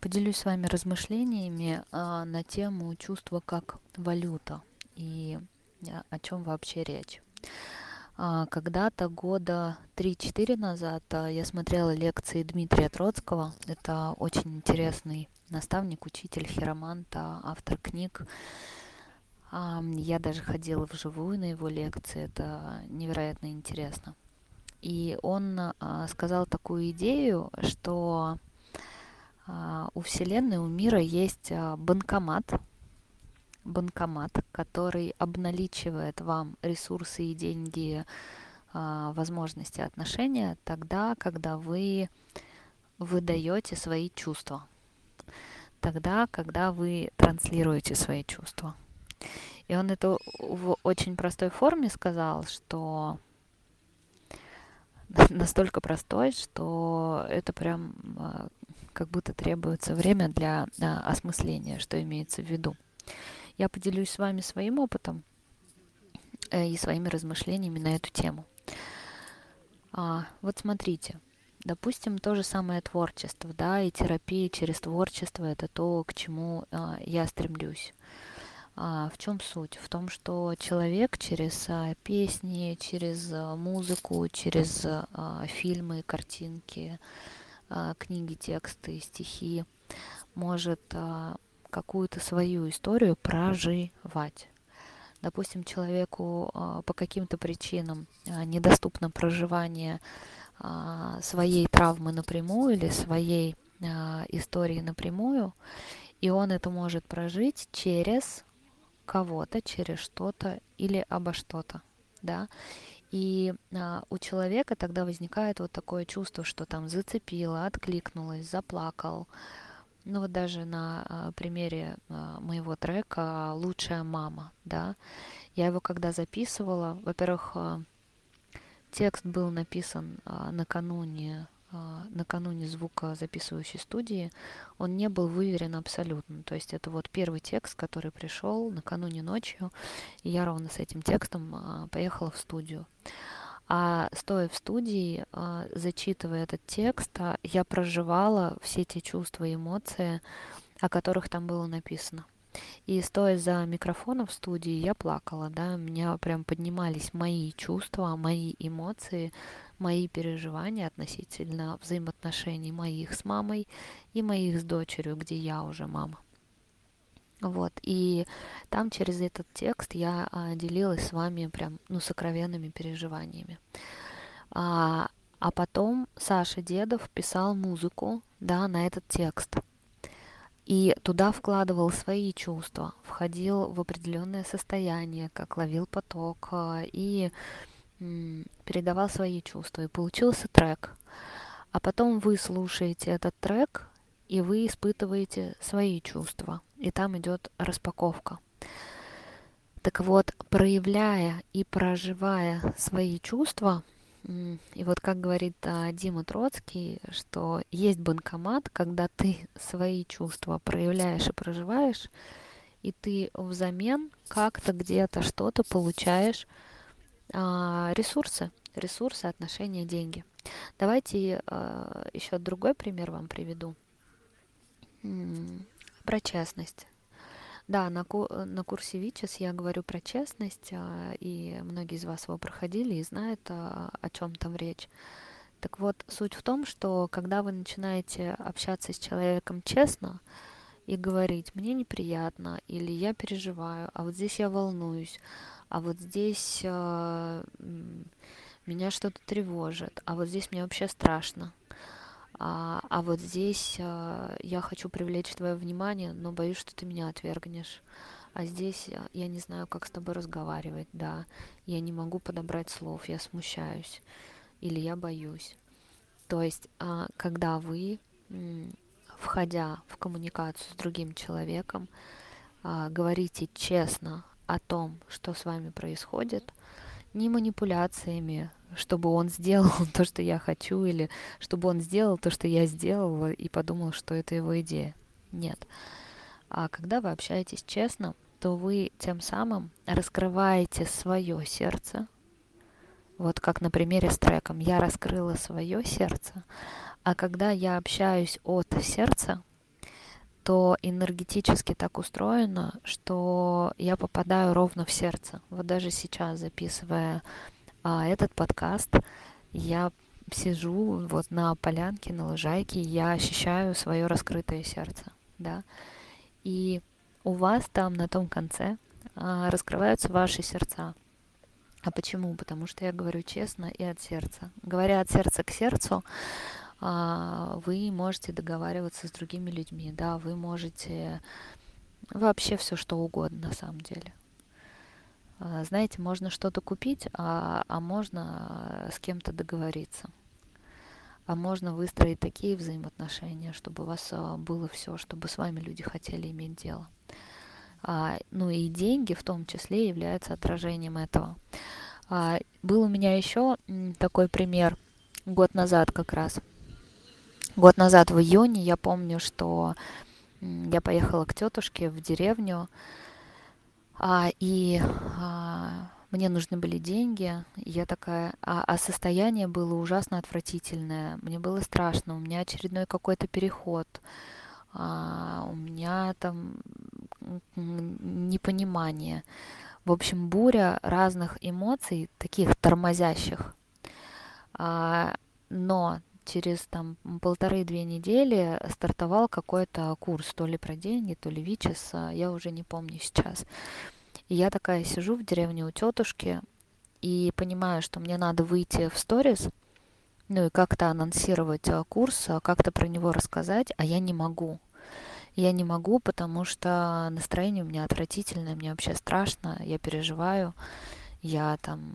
Поделюсь с вами размышлениями а, на тему чувства как валюта и а, о чем вообще речь. А, когда-то года 3-4 назад а, я смотрела лекции Дмитрия Троцкого. Это очень интересный наставник, учитель, хиромант, а, автор книг. А, я даже ходила вживую на его лекции. Это невероятно интересно. И он сказал такую идею, что у Вселенной, у мира есть а, банкомат, банкомат, который обналичивает вам ресурсы и деньги, а, возможности отношения тогда, когда вы выдаете свои чувства, тогда, когда вы транслируете свои чувства. И он это в очень простой форме сказал, что настолько простой, что это прям как будто требуется время для а, осмысления, что имеется в виду. Я поделюсь с вами своим опытом э, и своими размышлениями на эту тему. А, вот смотрите, допустим, то же самое творчество, да, и терапия через творчество это то, к чему а, я стремлюсь. А, в чем суть? В том, что человек через а, песни, через а, музыку, через а, фильмы, картинки, книги, тексты, стихи, может а, какую-то свою историю проживать. Допустим, человеку а, по каким-то причинам недоступно проживание своей травмы напрямую или своей истории напрямую, и он это может прожить через кого-то, через что-то или обо что-то, да. И а, у человека тогда возникает вот такое чувство, что там зацепило, откликнулось, заплакал. Ну вот даже на а, примере а, моего трека «Лучшая мама», да, я его когда записывала, во-первых, а, текст был написан а, накануне накануне звукозаписывающей студии, он не был выверен абсолютно. То есть это вот первый текст, который пришел накануне ночью, и я ровно с этим текстом а, поехала в студию. А стоя в студии, а, зачитывая этот текст, я проживала все те чувства и эмоции, о которых там было написано. И стоя за микрофоном в студии, я плакала, да, у меня прям поднимались мои чувства, мои эмоции, мои переживания относительно взаимоотношений моих с мамой и моих с дочерью, где я уже мама. Вот, и там через этот текст я а, делилась с вами прям, ну, сокровенными переживаниями. А, а потом Саша Дедов писал музыку, да, на этот текст. И туда вкладывал свои чувства, входил в определенное состояние, как ловил поток, а, и передавал свои чувства, и получился трек. А потом вы слушаете этот трек, и вы испытываете свои чувства, и там идет распаковка. Так вот, проявляя и проживая свои чувства, и вот как говорит а, Дима Троцкий, что есть банкомат, когда ты свои чувства проявляешь и проживаешь, и ты взамен как-то где-то что-то получаешь а, ресурсы, ресурсы, отношения, деньги. Давайте а, еще другой пример вам приведу. Про честность. Да, на, на курсе ВИЧЕС я говорю про честность, а, и многие из вас его проходили и знают, о чем там речь. Так вот, суть в том, что когда вы начинаете общаться с человеком честно и говорить, мне неприятно, или я переживаю, а вот здесь я волнуюсь, а вот здесь э, меня что-то тревожит, а вот здесь мне вообще страшно, а, а вот здесь э, я хочу привлечь твое внимание, но боюсь, что ты меня отвергнешь. А здесь я не знаю, как с тобой разговаривать, да, я не могу подобрать слов, я смущаюсь или я боюсь. То есть, э, когда вы, входя в коммуникацию с другим человеком, э, говорите честно о том, что с вами происходит, не манипуляциями, чтобы он сделал то, что я хочу, или чтобы он сделал то, что я сделала, и подумал, что это его идея. Нет. А когда вы общаетесь честно, то вы тем самым раскрываете свое сердце. Вот как на примере с треком. Я раскрыла свое сердце, а когда я общаюсь от сердца, что энергетически так устроено, что я попадаю ровно в сердце. Вот даже сейчас, записывая а, этот подкаст, я сижу вот на полянке, на лужайке, я ощущаю свое раскрытое сердце, да. И у вас там на том конце а, раскрываются ваши сердца. А почему? Потому что я говорю честно и от сердца. Говоря от сердца к сердцу, а, вы можете договариваться с другими людьми, да, вы можете вообще все что угодно на самом деле. А, знаете, можно что-то купить, а, а можно с кем-то договориться. А можно выстроить такие взаимоотношения, чтобы у вас было все, чтобы с вами люди хотели иметь дело. А, ну и деньги в том числе являются отражением этого. А, был у меня еще такой пример год назад как раз. Год назад в июне я помню, что я поехала к тетушке в деревню, а, и а, мне нужны были деньги. Я такая, а, а состояние было ужасно отвратительное. Мне было страшно. У меня очередной какой-то переход. А, у меня там непонимание. В общем, буря разных эмоций, таких тормозящих. А, но через там полторы-две недели стартовал какой-то курс, то ли про деньги, то ли ВИЧЕС, я уже не помню сейчас. И я такая сижу в деревне у тетушки и понимаю, что мне надо выйти в сторис, ну и как-то анонсировать а, курс, а, как-то про него рассказать, а я не могу. Я не могу, потому что настроение у меня отвратительное, мне вообще страшно, я переживаю, я там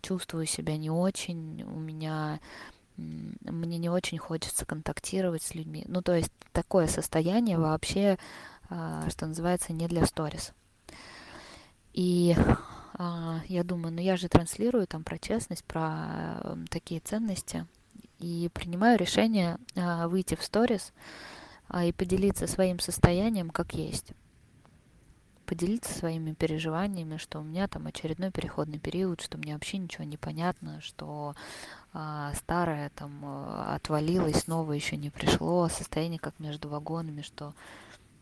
чувствую себя не очень, у меня мне не очень хочется контактировать с людьми. Ну, то есть такое состояние вообще, а, что называется, не для сторис. И а, я думаю, ну я же транслирую там про честность, про такие ценности, и принимаю решение а, выйти в сторис и поделиться своим состоянием как есть поделиться своими переживаниями, что у меня там очередной переходный период, что мне вообще ничего не понятно, что а, старое там а, отвалилось, снова еще не пришло, состояние как между вагонами, что,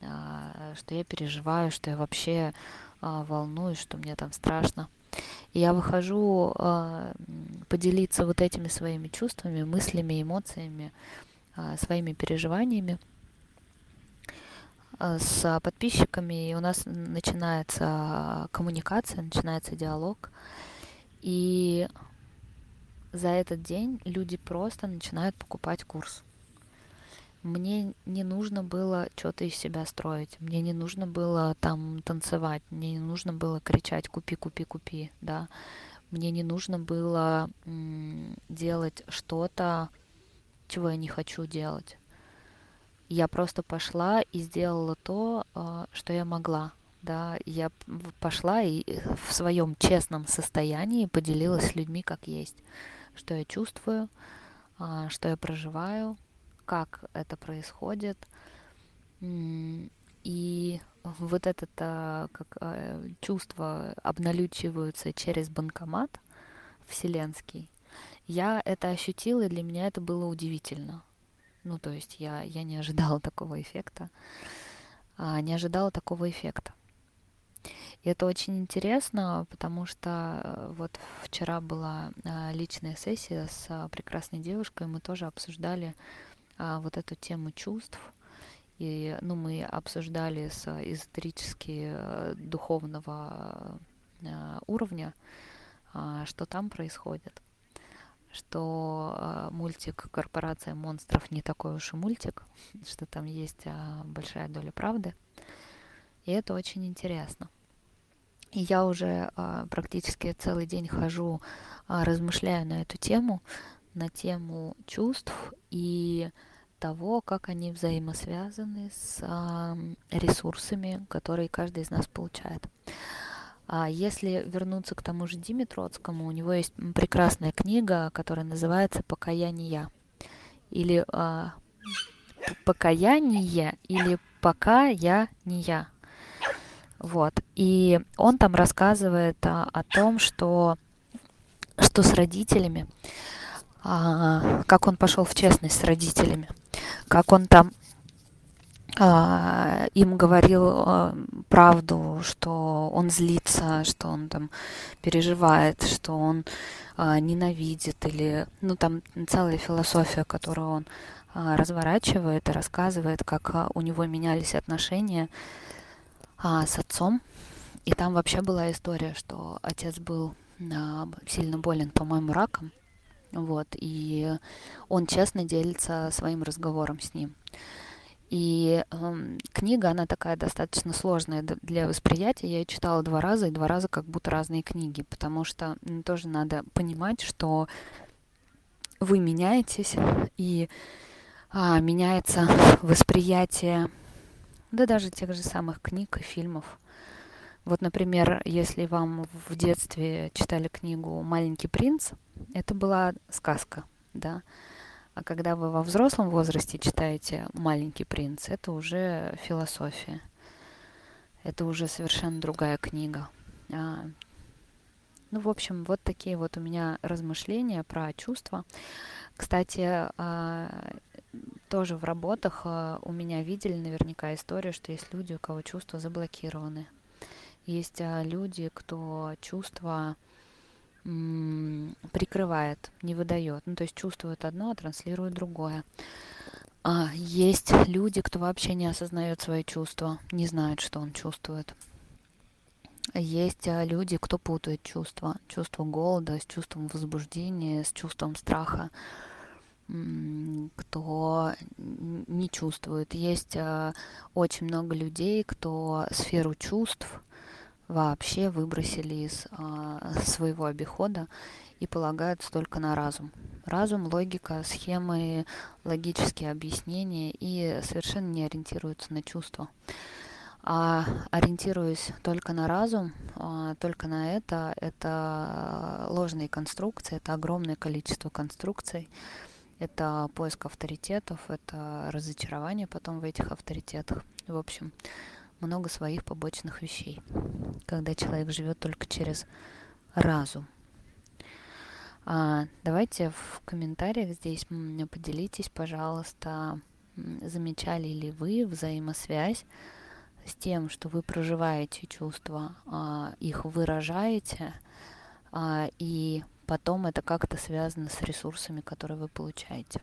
а, что я переживаю, что я вообще а, волнуюсь, что мне там страшно. И я выхожу а, поделиться вот этими своими чувствами, мыслями, эмоциями, а, своими переживаниями Э, с подписчиками, и у нас начинается коммуникация, начинается диалог. И за этот день люди просто начинают покупать курс. Мне не нужно было что-то из себя строить, мне не нужно было там танцевать, мне не нужно было кричать «купи, купи, купи», да. Мне не нужно было делать что-то, чего я не хочу делать я просто пошла и сделала то, а, что я могла. Да, я пошла и э, в своем честном состоянии поделилась с людьми как есть, что я чувствую, а, что я проживаю, как это происходит. И вот это а, как чувство обналючиваются через банкомат вселенский. Я это ощутила, и для меня это было удивительно. Ну, то есть я, я не ожидала такого эффекта. А, не ожидала такого эффекта. И это очень интересно, потому что э, вот вчера была а, личная сессия с а, прекрасной девушкой, мы тоже обсуждали а, вот эту тему чувств. И ну, мы обсуждали с эзотерически э, духовного уровня, что там происходит что э, мультик «Корпорация монстров» не такой уж и мультик, что там есть э, большая доля правды. И это очень интересно. И я уже э, практически целый день хожу, размышляю на эту тему, на тему чувств и того, как они взаимосвязаны с ресурсами, которые каждый из нас получает. А если вернуться к тому же Диме Троцкому, у него есть прекрасная книга, которая называется «Покаяние». Или а, «Покаяние» или «Пока я не я». Вот. И он там рассказывает а, о том, что, что с родителями, а, как он пошел в честность с родителями, как он там им говорил а, правду, что он злится, что он там переживает, что он а, ненавидит, или ну там целая философия, которую он а, разворачивает и рассказывает, как а, у него менялись отношения а, с отцом. И там вообще была история, что отец был а, сильно болен, по-моему, раком. Вот, и он честно делится своим разговором с ним. И э, книга, она такая достаточно сложная для восприятия. Я ее читала два раза, и два раза как будто разные книги, потому что ну, тоже надо понимать, что вы меняетесь, и а, меняется восприятие, да даже тех же самых книг и фильмов. Вот, например, если вам в детстве читали книгу «Маленький принц», это была сказка, да, а когда вы во взрослом возрасте читаете «Маленький принц», это уже философия. Это уже совершенно другая книга. А, ну, в общем, вот такие вот у меня размышления про чувства. Кстати, а, тоже в работах а, у меня видели наверняка историю, что есть люди, у кого чувства заблокированы. Есть а, люди, кто чувства прикрывает, не выдает. Ну, то есть чувствует одно, а транслирует другое. А есть люди, кто вообще не осознает свои чувства, не знает, что он чувствует. Есть а, люди, кто путает чувства. Чувство голода с чувством возбуждения, с чувством страха. Кто не чувствует. Есть а, очень много людей, кто сферу чувств вообще выбросили из а, своего обихода и полагаются только на разум. Разум, логика, схемы, логические объяснения и совершенно не ориентируются на чувства. А ориентируясь только на разум, а, только на это, это ложные конструкции, это огромное количество конструкций, это поиск авторитетов, это разочарование потом в этих авторитетах. В общем, много своих побочных вещей, когда человек живет только через разум. А, давайте в комментариях здесь поделитесь, пожалуйста, замечали ли вы взаимосвязь с тем, что вы проживаете чувства, а, их выражаете, а, и потом это как-то связано с ресурсами, которые вы получаете.